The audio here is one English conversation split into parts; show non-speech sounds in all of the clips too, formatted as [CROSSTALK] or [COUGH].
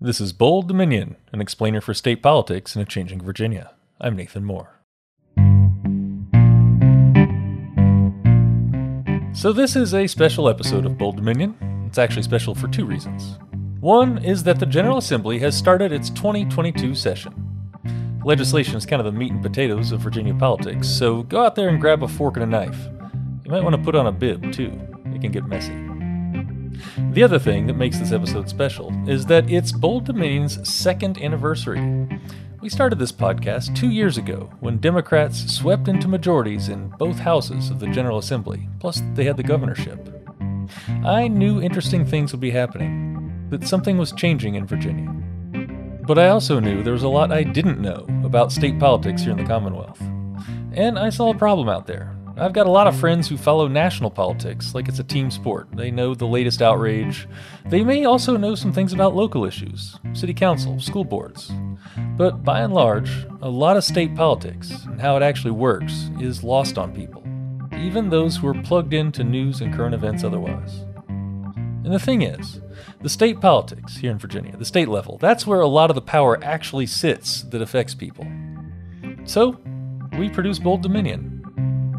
This is Bold Dominion, an explainer for state politics in a changing Virginia. I'm Nathan Moore. So, this is a special episode of Bold Dominion. It's actually special for two reasons. One is that the General Assembly has started its 2022 session. Legislation is kind of the meat and potatoes of Virginia politics, so go out there and grab a fork and a knife. You might want to put on a bib, too. It can get messy. The other thing that makes this episode special is that it's Bold Dominion's second anniversary. We started this podcast two years ago when Democrats swept into majorities in both houses of the General Assembly, plus they had the governorship. I knew interesting things would be happening, that something was changing in Virginia. But I also knew there was a lot I didn't know about state politics here in the Commonwealth. And I saw a problem out there I've got a lot of friends who follow national politics like it's a team sport. They know the latest outrage. They may also know some things about local issues, city council, school boards. But by and large, a lot of state politics and how it actually works is lost on people, even those who are plugged into news and current events otherwise. And the thing is, the state politics here in Virginia, the state level, that's where a lot of the power actually sits that affects people. So, we produce Bold Dominion,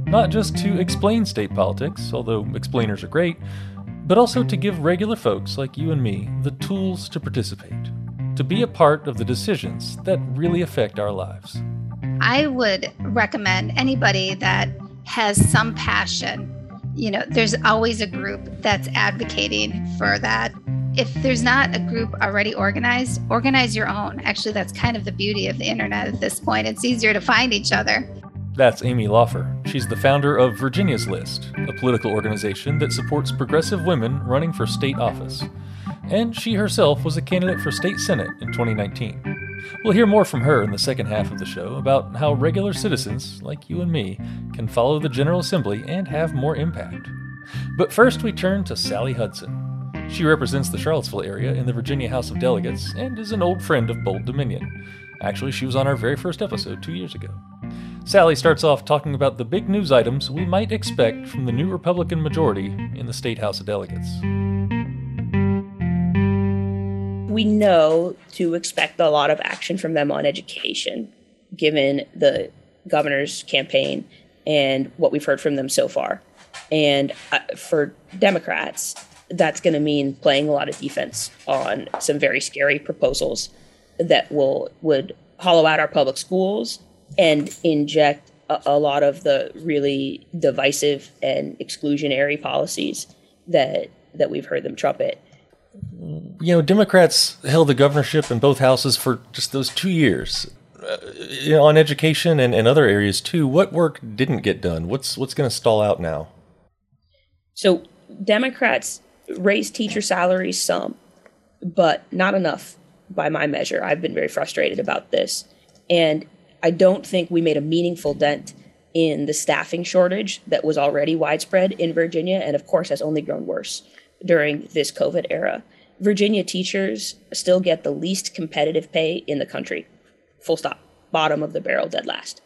not just to explain state politics, although explainers are great, but also to give regular folks like you and me the tools to participate, to be a part of the decisions that really affect our lives. I would recommend anybody that has some passion. You know, there's always a group that's advocating for that. If there's not a group already organized, organize your own. Actually, that's kind of the beauty of the internet at this point. It's easier to find each other. That's Amy Laufer. She's the founder of Virginia's List, a political organization that supports progressive women running for state office. And she herself was a candidate for state senate in 2019. We'll hear more from her in the second half of the show about how regular citizens, like you and me, can follow the General Assembly and have more impact. But first, we turn to Sally Hudson. She represents the Charlottesville area in the Virginia House of Delegates and is an old friend of Bold Dominion. Actually, she was on our very first episode two years ago. Sally starts off talking about the big news items we might expect from the new Republican majority in the State House of Delegates. We know to expect a lot of action from them on education, given the governor's campaign and what we've heard from them so far. And uh, for Democrats, that's going to mean playing a lot of defense on some very scary proposals that will would hollow out our public schools and inject a, a lot of the really divisive and exclusionary policies that that we've heard them trumpet. You know, Democrats held the governorship in both houses for just those two years. Uh, you know, on education and, and other areas too. What work didn't get done? What's what's going to stall out now? So Democrats raised teacher salaries some, but not enough by my measure. I've been very frustrated about this, and I don't think we made a meaningful dent in the staffing shortage that was already widespread in Virginia and, of course, has only grown worse during this COVID era. Virginia teachers still get the least competitive pay in the country. Full stop. Bottom of the barrel, dead last.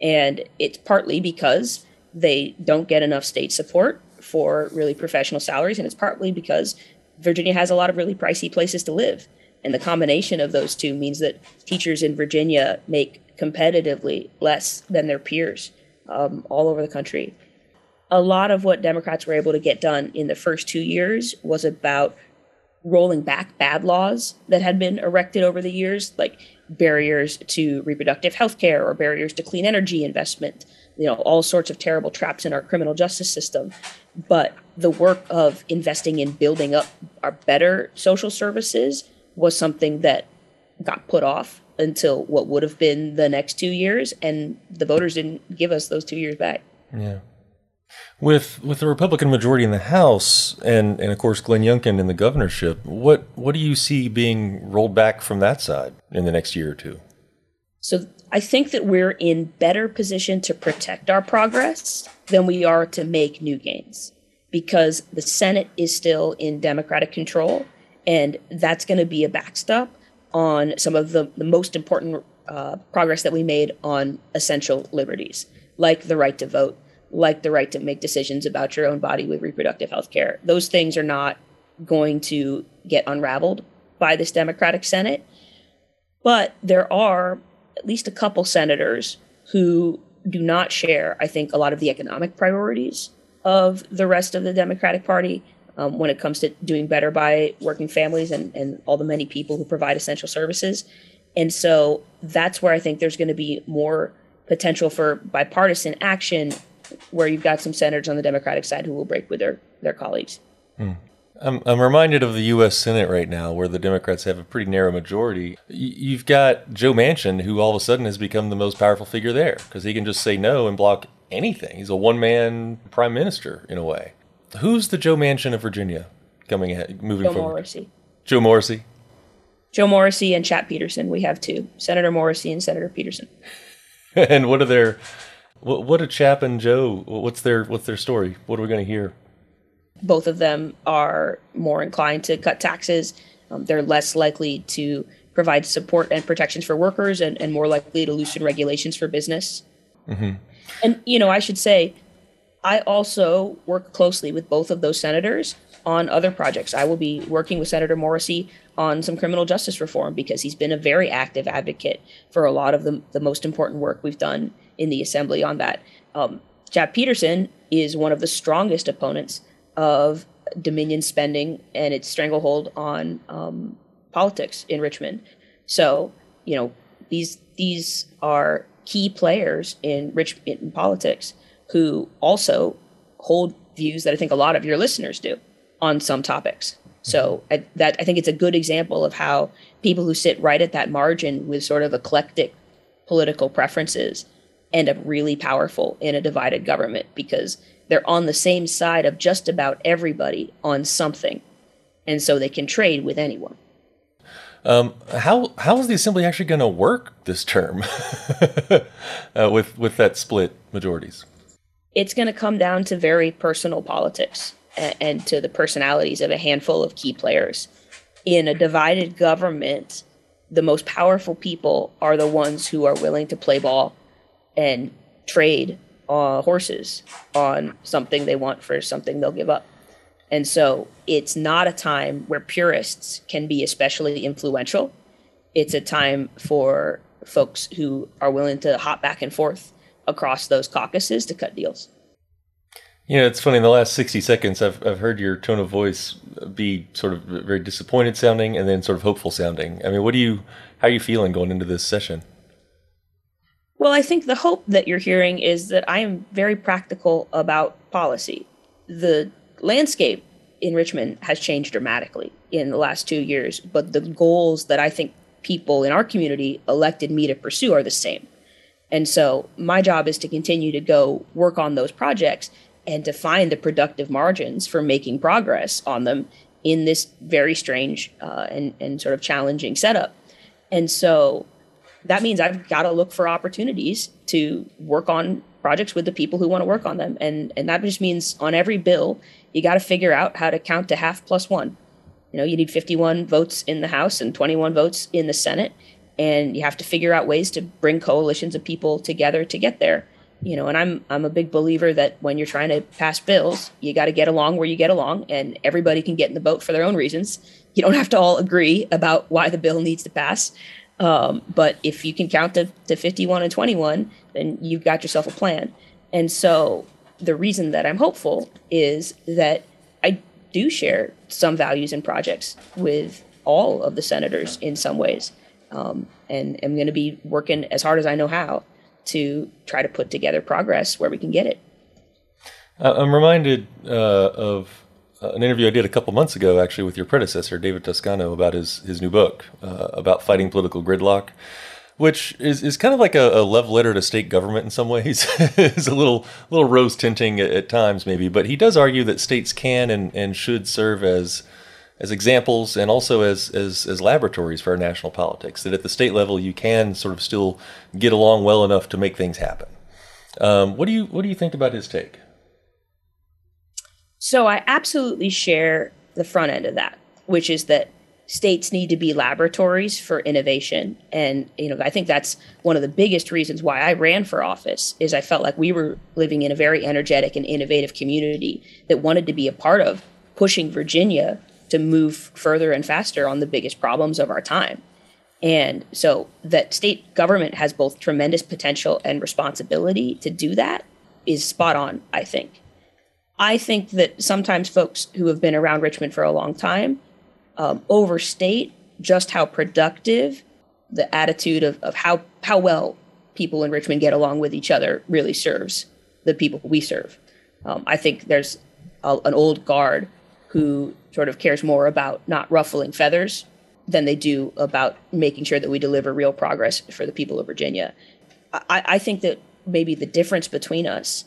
And it's partly because they don't get enough state support for really professional salaries, and it's partly because Virginia has a lot of really pricey places to live. And the combination of those two means that teachers in Virginia make competitively less than their peers um, all over the country. A lot of what Democrats were able to get done in the first two years was about rolling back bad laws that had been erected over the years, like barriers to reproductive health care or barriers to clean energy investment, you know, all sorts of terrible traps in our criminal justice system. But the work of investing in building up our better social services was something that got put off until what would have been the next two years, and the voters didn't give us those two years back. Yeah. With with the Republican majority in the House and, and of course Glenn Youngkin in the governorship, what what do you see being rolled back from that side in the next year or two? So I think that we're in better position to protect our progress than we are to make new gains because the Senate is still in Democratic control and that's going to be a backstop on some of the, the most important uh, progress that we made on essential liberties, like the right to vote, like the right to make decisions about your own body with reproductive health care. Those things are not going to get unraveled by this Democratic Senate. But there are at least a couple senators who do not share, I think, a lot of the economic priorities of the rest of the Democratic Party um, when it comes to doing better by working families and, and all the many people who provide essential services. And so that's where I think there's going to be more potential for bipartisan action where you've got some senators on the Democratic side who will break with their, their colleagues. Hmm. I'm, I'm reminded of the U.S. Senate right now, where the Democrats have a pretty narrow majority. You've got Joe Manchin, who all of a sudden has become the most powerful figure there because he can just say no and block anything. He's a one man prime minister in a way. Who's the Joe Manchin of Virginia coming ahead, moving Joe forward? Morrissey. Joe Morrissey. Joe Morrissey and Chap Petersen. We have two Senator Morrissey and Senator Petersen. [LAUGHS] and what are their what, what a Chap and Joe? What's their what's their story? What are we going to hear? Both of them are more inclined to cut taxes. Um, they're less likely to provide support and protections for workers, and, and more likely to loosen regulations for business. Mm-hmm. And you know, I should say, I also work closely with both of those senators on other projects. I will be working with Senator Morrissey on some criminal justice reform because he's been a very active advocate for a lot of the, the most important work we've done in the assembly on that. Um, Chap Petersen is one of the strongest opponents of Dominion spending and its stranglehold on um, politics in Richmond. So, you know, these these are key players in rich in politics who also hold views that I think a lot of your listeners do on some topics. So I, that I think it's a good example of how people who sit right at that margin with sort of eclectic political preferences end up really powerful in a divided government because they're on the same side of just about everybody on something, and so they can trade with anyone. Um, how how is the assembly actually going to work this term [LAUGHS] uh, with with that split majorities? It's going to come down to very personal politics and, and to the personalities of a handful of key players. In a divided government, the most powerful people are the ones who are willing to play ball and trade uh, horses on something they want for something they'll give up. And so it's not a time where purists can be especially influential. It's a time for folks who are willing to hop back and forth across those caucuses to cut deals. You know, it's funny. In the last sixty seconds, I've I've heard your tone of voice be sort of very disappointed sounding, and then sort of hopeful sounding. I mean, what do you? How are you feeling going into this session? Well, I think the hope that you're hearing is that I am very practical about policy. The landscape in Richmond has changed dramatically in the last two years, but the goals that I think people in our community elected me to pursue are the same. And so my job is to continue to go work on those projects and to find the productive margins for making progress on them in this very strange uh, and, and sort of challenging setup. And so that means I've got to look for opportunities to work on projects with the people who want to work on them. And, and that just means on every bill, you got to figure out how to count to half plus one. You know, you need 51 votes in the House and 21 votes in the Senate. And you have to figure out ways to bring coalitions of people together to get there you know, and I'm I'm a big believer that when you're trying to pass bills, you got to get along where you get along, and everybody can get in the boat for their own reasons. You don't have to all agree about why the bill needs to pass. Um, but if you can count to, to 51 and 21, then you've got yourself a plan. And so the reason that I'm hopeful is that I do share some values and projects with all of the senators in some ways. Um, and am going to be working as hard as I know how to try to put together progress where we can get it. I'm reminded uh, of uh, an interview I did a couple months ago, actually, with your predecessor, David Toscano, about his his new book uh, about fighting political gridlock, which is, is kind of like a, a love letter to state government in some ways. [LAUGHS] it's a little little rose tinting at, at, times, maybe, but he does argue that states can and, and should serve as as examples and also as, as, as laboratories for our national politics. That at the state level, you can sort of still get along well enough to make things happen. Um, what do you what do you think about his take? So I absolutely share the front end of that, which is that states need to be laboratories for innovation and you know i think that's one of the biggest reasons why i ran for office is i felt like we were living in a very energetic and innovative community that wanted to be a part of pushing virginia to move further and faster on the biggest problems of our time. And so that state government has both tremendous potential and responsibility to do that is spot on, I think. I think that sometimes folks who have been around Richmond for a long time um, overstate just how productive the attitude of, of how, how well people in Richmond get along with each other really serves the people we serve. Um, I think there's a, an old guard who sort of cares more about not ruffling feathers than they do about making sure that we deliver real progress for the people of Virginia. I, I think that maybe the difference between us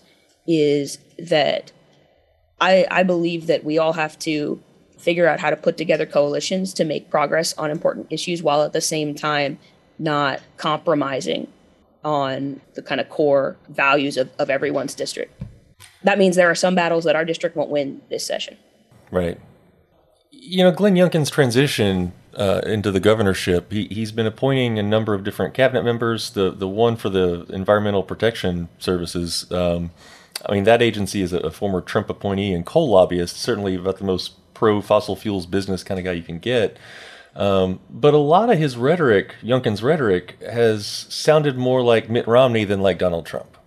is that I, I believe that we all have to figure out how to put together coalitions to make progress on important issues while at the same time not compromising on the kind of core values of, of everyone's district. That means there are some battles that our district won't win this session. Right. You know, Glenn Youngkin's transition uh, into the governorship, he, he's been appointing a number of different cabinet members. The the one for the Environmental Protection Services, um, I mean, that agency is a, a, former Trump appointee and coal lobbyist, certainly about the most pro fossil fuels business kind of guy you can get. Um, but a lot of his rhetoric, Youngkin's rhetoric, has sounded more like Mitt Romney than like Donald Trump.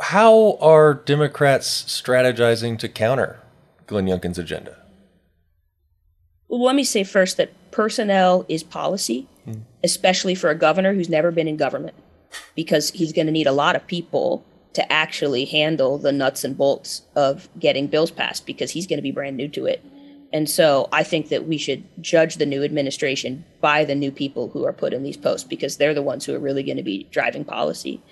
How are Democrats strategizing to counter Glenn Youngkin's agenda? Well, let me say first that personnel is policy, mm. especially for a governor who's never been in government, because he's going to need a lot of people to actually handle the nuts and bolts of getting bills passed because he's going to be brand new to it. And so I think that we should judge the new administration by the new people who are put in these posts because they're the ones who are really going to be driving policy.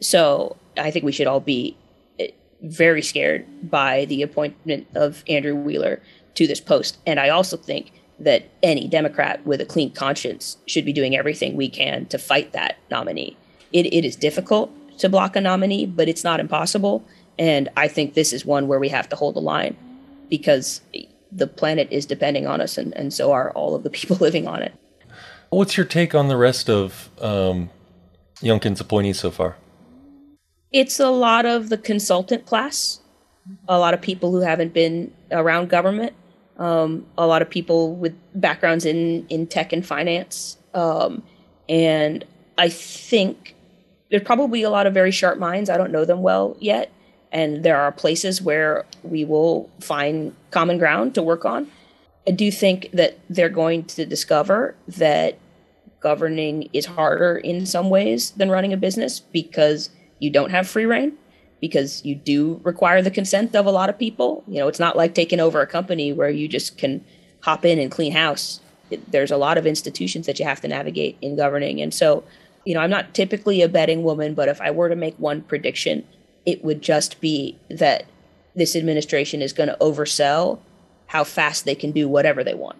So I think we should all be eh, very scared by the appointment of Andrew Wheeler to this post. And I also think that any Democrat with a clean conscience should be doing everything we can to fight that nominee. It, it is difficult to block a nominee, but it's not impossible. And I think this is one where we have to hold the line because the planet is depending on us, and, and so are all of the [LAUGHS] people living on it. What's your take on the rest of um, Youngkin's appointees so far? It's a lot of the consultant class, a lot of people who haven't been around government, um, a lot of people with backgrounds in, in tech and finance. Um, and I think there's probably a lot of very sharp minds. I don't know them well yet, and there are places where we will find common ground to work on. I do think that they're going to discover that governing is harder in some ways than running a business because you don't have free reign because you do require the consent of a lot of people. You know, it's not like taking over a company where you just can hop in and clean house. It, there's a lot of institutions that you have to navigate in governing. And so, you know, I'm not typically a betting woman, but if I were to make one prediction, it would just be that this administration is going to oversell how fast they can do whatever they want.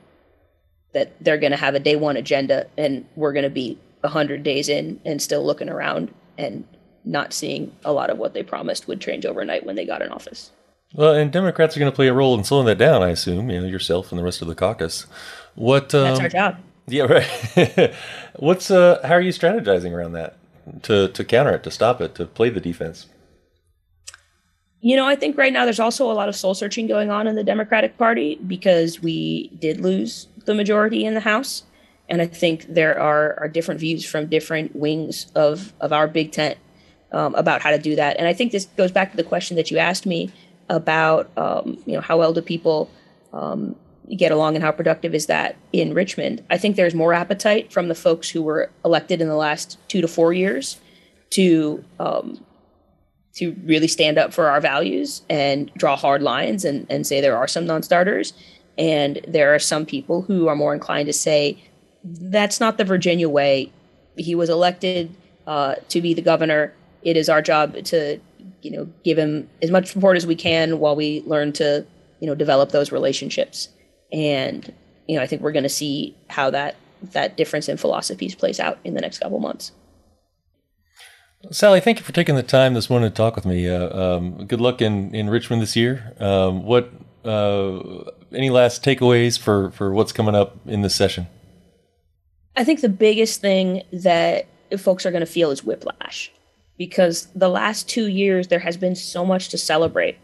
That they're going to have a day one agenda and we're going to be 100 days in and still looking around and not seeing a lot of what they promised would change overnight when they got in office. Well, and Democrats are going to play a role in slowing that down, I assume, you know, yourself and the rest of the caucus. What um, That's our job. Yeah, right. [LAUGHS] What's uh how are you strategizing around that to to counter it, to stop it, to play the defense? You know, I think right now there's also a lot of soul searching going on in the Democratic Party because we did lose the majority in the House. And I think there are, are different views from different wings of, of our big tent um, about how to do that. And I think this goes back to the question that you asked me about, um, you know, how well do people um, get along and how productive is that in Richmond? I think there's more appetite from the folks who were elected in the last two to four years to um, to really stand up for our values and draw hard lines and, and say there are some non-starters and there are some people who are more inclined to say that's not the virginia way he was elected uh, to be the governor it is our job to you know give him as much support as we can while we learn to you know develop those relationships and you know i think we're going to see how that that difference in philosophies plays out in the next couple months Sally, thank you for taking the time this morning to talk with me. Uh, um, good luck in, in Richmond this year. Um, what uh, any last takeaways for, for what's coming up in this session? I think the biggest thing that folks are going to feel is whiplash because the last two years there has been so much to celebrate.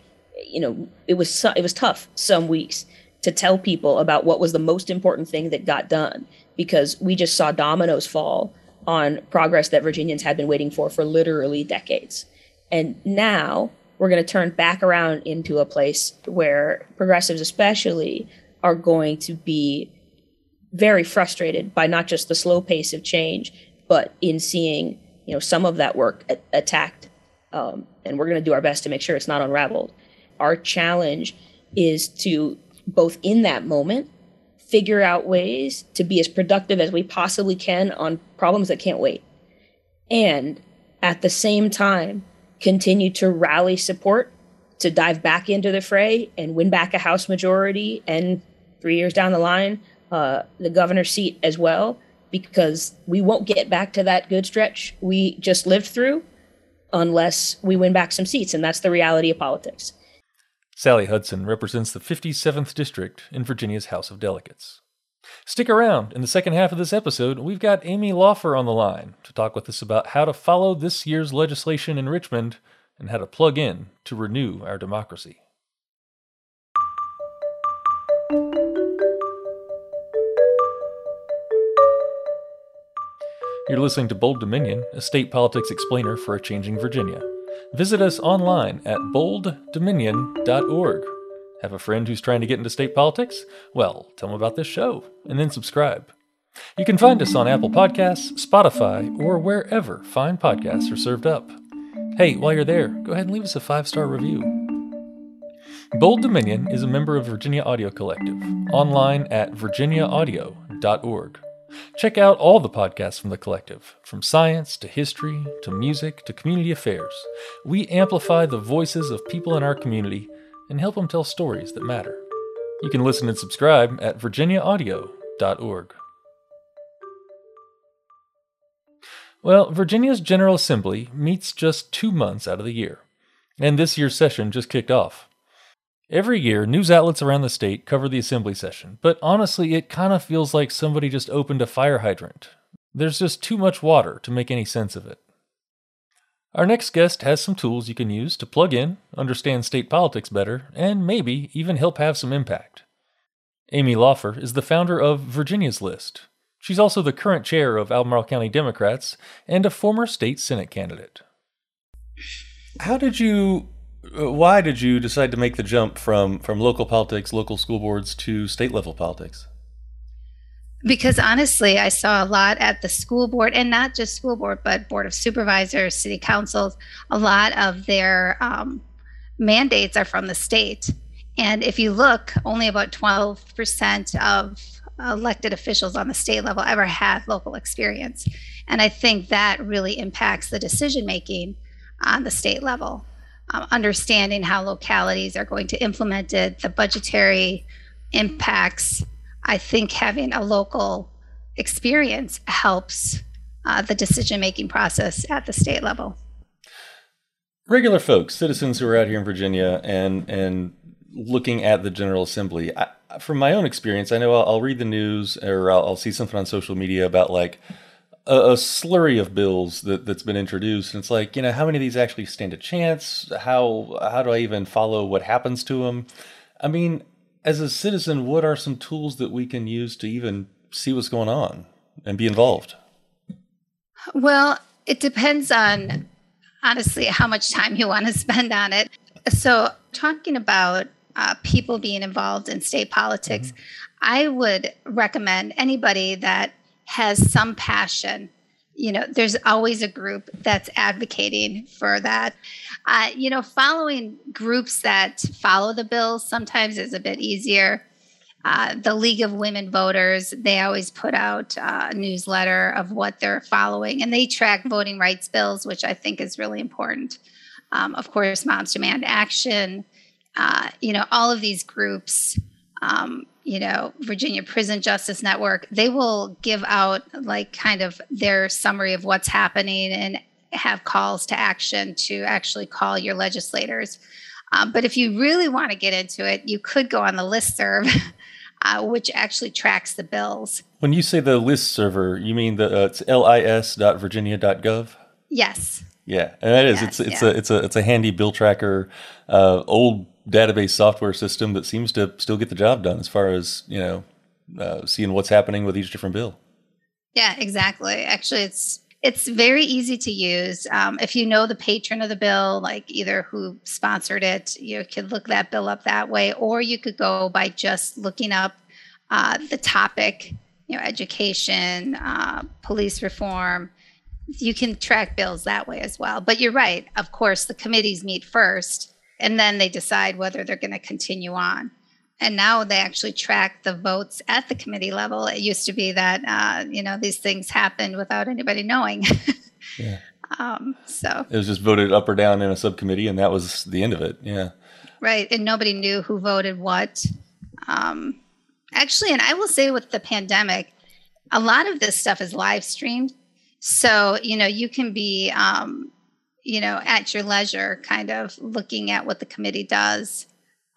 You know, it was it was tough some weeks to tell people about what was the most important thing that got done because we just saw dominoes fall on progress that Virginians had been waiting for for literally decades. And now we're going to turn back around into a place where progressives, especially, are going to be very frustrated by not just the slow pace of change, but in seeing you know some of that work a- attacked. Um, and we're going to do our best to make sure it's not unraveled. Our challenge is to both in that moment figure out ways to be as productive as we possibly can on problems that can't wait. And at the same time, continue to rally support to dive back into the fray and win back a House majority and three years down the line, uh, the governor's seat as well, because we won't get back to that good stretch we just lived through unless we win back some seats. And that's the reality of politics. Sally Hudson represents the 57th District in Virginia's House of Delegates. Stick around. In the second half of this episode, we've got Amy Laufer on the line to talk with us about how to follow this year's legislation in Richmond and how to plug in to renew our democracy. You're listening to Bold Dominion, a state politics explainer for a changing Virginia. Visit us online at bolddominion.org. Have a friend who's trying to get into state politics? Well, tell them about this show and then subscribe. You can find us on Apple Podcasts, Spotify, or wherever fine podcasts are served up. Hey, while you're there, go ahead and leave us a five star review. Bold Dominion is a member of Virginia Audio Collective, online at virginiaaudio.org. Check out all the podcasts from the collective, from science to history to music to community affairs. We amplify the voices of people in our community and help them tell stories that matter. You can listen and subscribe at virginiaaudio.org. Well, Virginia's General Assembly meets just two months out of the year, and this year's session just kicked off. Every year, news outlets around the state cover the assembly session, but honestly, it kind of feels like somebody just opened a fire hydrant. There's just too much water to make any sense of it. Our next guest has some tools you can use to plug in, understand state politics better, and maybe even help have some impact. Amy Laufer is the founder of Virginia's List. She's also the current chair of Albemarle County Democrats and a former state Senate candidate. How did you why did you decide to make the jump from from local politics, local school boards to state level politics? Because honestly, I saw a lot at the school board, and not just school board, but board of supervisors, city councils. A lot of their um, mandates are from the state, and if you look, only about twelve percent of elected officials on the state level ever had local experience, and I think that really impacts the decision making on the state level um, understanding how localities are going to implement it, the budgetary impacts. I think having a local experience helps uh, the decision making process at the state level. Regular folks, citizens who are out here in Virginia and and looking at the General Assembly, I, from my own experience, I know I'll, I'll read the news or I'll, I'll see something on social media about like a, a, slurry of bills that, that's been introduced. And it's like, you know, how many of these actually stand a chance? How how do I even follow what happens to them? I mean, as a citizen, what are some tools that we can use to even see what's going on and be involved? Well, it depends on honestly how much time you want to spend on it. So, talking about uh, people being involved in state politics, mm-hmm. I would recommend anybody that has some passion. You know there's always a group that's advocating for that. Uh, you know following groups that follow the bills sometimes is a bit easier. Uh, the league of women voters they always put out a newsletter of what they're following and they track voting rights bills which i think is really important. Um, of course moms demand action uh, you know all of these groups um, you know, Virginia Prison Justice Network, they will give out like kind of their summary of what's happening and have calls to action to actually call your legislators. Um, but if you really want to get into it, you could go on the list serve, [LAUGHS] uh, which actually tracks the bills. When you say the list server, you mean the uh, it's lis.virginia.gov? Yes. Yeah, and that is yes, it's it's yeah. a it's a it's a handy bill tracker. Uh, old database software system that seems to still get the job done as far as you know uh, seeing what's happening with each different bill. Yeah, exactly. Actually, it's it's very easy to use. Um, if you know the patron of the bill, like either who sponsored it, you could look that bill up that way, or you could go by just looking up uh, the topic, you know, education, uh, police reform. You can track bills that way as well. But you're right. Of course, the committees meet first, and then they decide whether they're going to continue on and now they actually track the votes at the committee level. It used to be that uh, you know these things happened without anybody knowing. [LAUGHS] yeah. Um, so it was just voted up or down in a subcommittee, and that was the end of it. Yeah. Right, and nobody knew who voted what. Um, actually, and I will say with the pandemic, a lot of this stuff is live streamed, so you know you can be, um, you know, at your leisure, kind of looking at what the committee does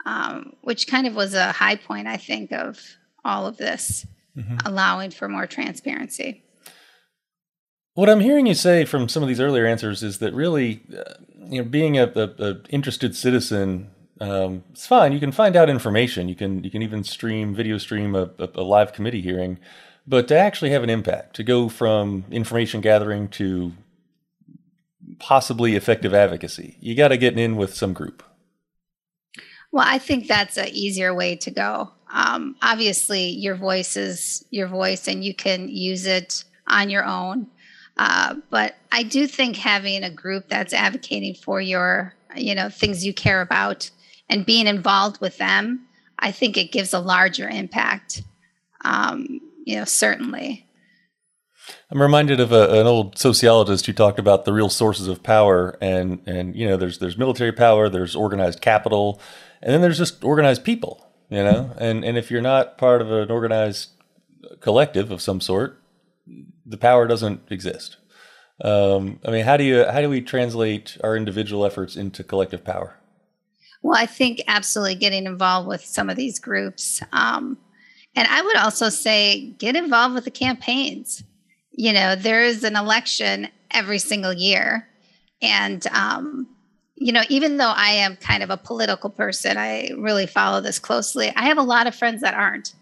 um, which kind of was a high point, I think, of all of this, mm-hmm. allowing for more transparency. What I'm hearing you say from some of these earlier answers is that really, uh, you know, being a, a, a interested citizen, um, it's fine. You can find out information. You can you can even stream video stream a, a live committee hearing, but to actually have an impact, to go from information gathering to possibly effective advocacy, you got to get in with some group. Well, I think that's an easier way to go. Um, obviously, your voice is your voice, and you can use it on your own. Uh, but I do think having a group that's advocating for your, you know, things you care about and being involved with them, I think it gives a larger impact. Um, you know, certainly. I'm reminded of a, an old sociologist who talked about the real sources of power, and and you know, there's there's military power, there's organized capital, and then there's just organized people, you know, and and if you're not part of an organized collective of some sort, the power doesn't exist. Um, I mean, how do you how do we translate our individual efforts into collective power? Well, I think absolutely getting involved with some of these groups, um, and I would also say get involved with the campaigns. You know, there is an election every single year, and um, you know, even though I am kind of a political person, I really follow this closely. I have a lot of friends that aren't.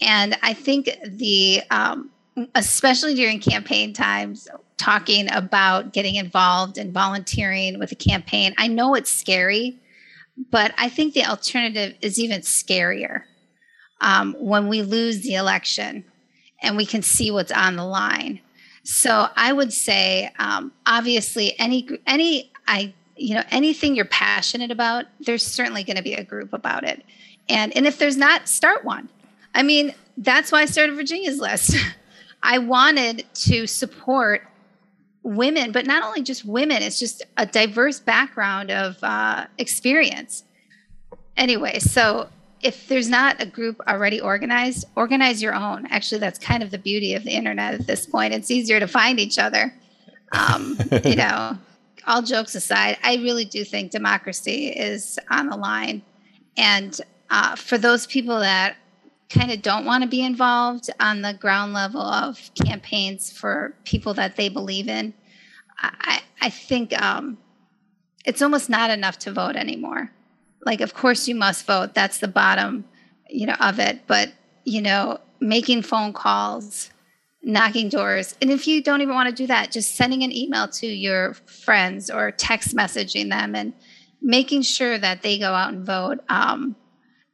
And I think the, um, especially during campaign times, talking about getting involved and volunteering with a campaign, I know it's scary, but I think the alternative is even scarier. Um, when we lose the election and we can see what's on the line. So I would say, um, obviously, any any I you know anything you're passionate about there's certainly going to be a group about it. And and if there's not start one. I mean that's why i started virginia's list. [LAUGHS] I wanted to support women but not only just women it's just a diverse background of uh, experience. Anyway so if there's not a group already organized organize your own actually that's kind of the beauty of the internet at this point it's easier to find each other um, [LAUGHS] you know all jokes aside, I really do think democracy is on the line. And uh, for those people that kind of don't want to be involved on the ground level of campaigns for people that they believe in, I, I think um, it's almost not enough to vote anymore. Like, of course, you must vote. That's the bottom, you know, of it. But you know, making phone calls, knocking doors. And if you don't even want to do that, just sending an email to your friends or text messaging them and making sure that they go out and vote. Um,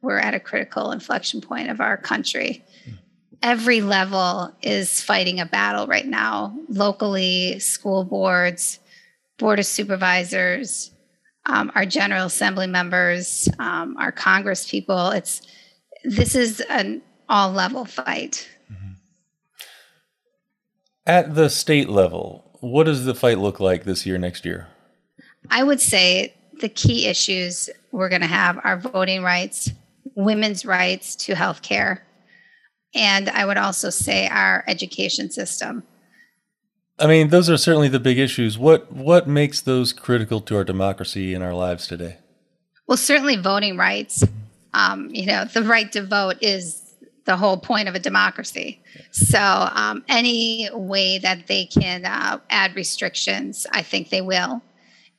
we're at a critical inflection point of our country. Every level is fighting a battle right now locally, school boards, board of supervisors, um, our general assembly members, um, our congress people. It's this is an all level fight. At the state level, what does the fight look like this year, next year? I would say the key issues we're going to have are voting rights, women's rights to health care, and I would also say our education system. I mean, those are certainly the big issues. What what makes those critical to our democracy and our lives today? Well, certainly voting rights. Um, you know, the right to vote is the whole point of a democracy. So, um, any way that they can uh, add restrictions, I think they will.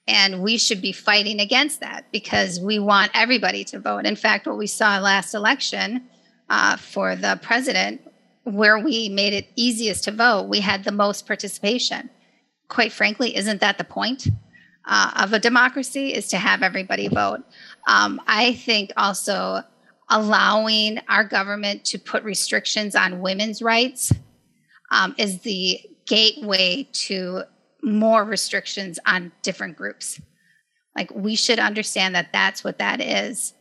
And we should be fighting against that because we want everybody to vote. In fact, what we saw last election uh, for the president, where we made it easiest to vote, we had the most participation. Quite frankly, isn't that the point uh, of a democracy? Is to have everybody vote. Um, I think also allowing our government to put restrictions on women's rights um, is the gateway to more restrictions on different groups. Like we should understand that that's what that is.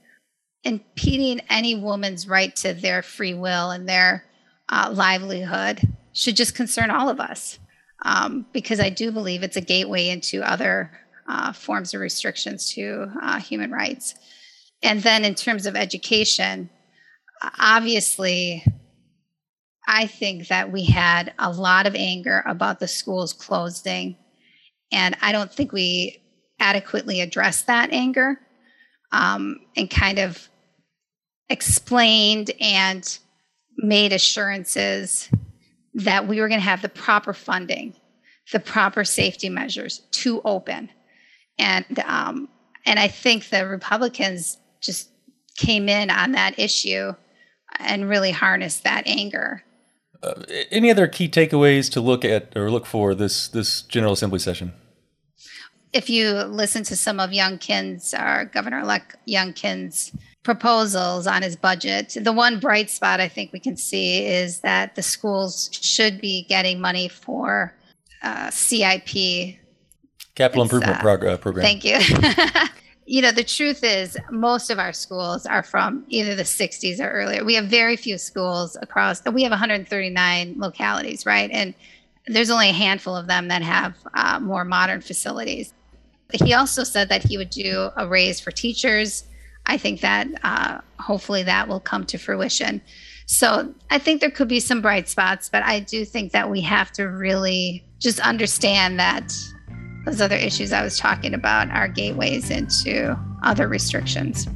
Impeding any woman's right to their free will and their uh, livelihood should just concern all of us um, because I do believe it's a gateway into other uh, forms of restrictions to uh, human rights. And then in terms of education, obviously, I think that we had a lot of anger about the schools closing. And I don't think we adequately addressed that anger um, and kind of explained and made assurances that we were going to have the proper funding, the proper safety measures to open. And um, and I think the Republicans just came in on that issue and really harnessed that anger. Uh, any other key takeaways to look at or look for this this General Assembly session? If you listen to some of Youngkin's, our Governor-elect Youngkin's proposals on his budget, the one bright spot I think we can see is that the schools should be getting money for uh, CIP. Capital it's, Improvement uh, prog- uh, Program. Thank you. [LAUGHS] you know, the truth is, most of our schools are from either the 60s or earlier. We have very few schools across, we have 139 localities, right? And there's only a handful of them that have uh, more modern facilities. He also said that he would do a raise for teachers. I think that uh, hopefully that will come to fruition. So I think there could be some bright spots, but I do think that we have to really just understand that those other issues I was talking about are gateways into other restrictions.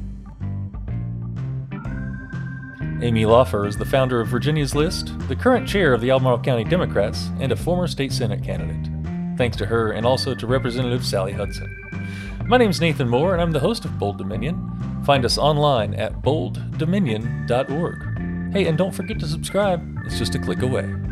Amy Laufer is the founder of Virginia's List, the current chair of the Albemarle County Democrats, and a former state Senate candidate. Thanks to her and also to Representative Sally Hudson. My name is Nathan Moore, and I'm the host of Bold Dominion. Find us online at bolddominion.org. Hey, and don't forget to subscribe, it's just a click away.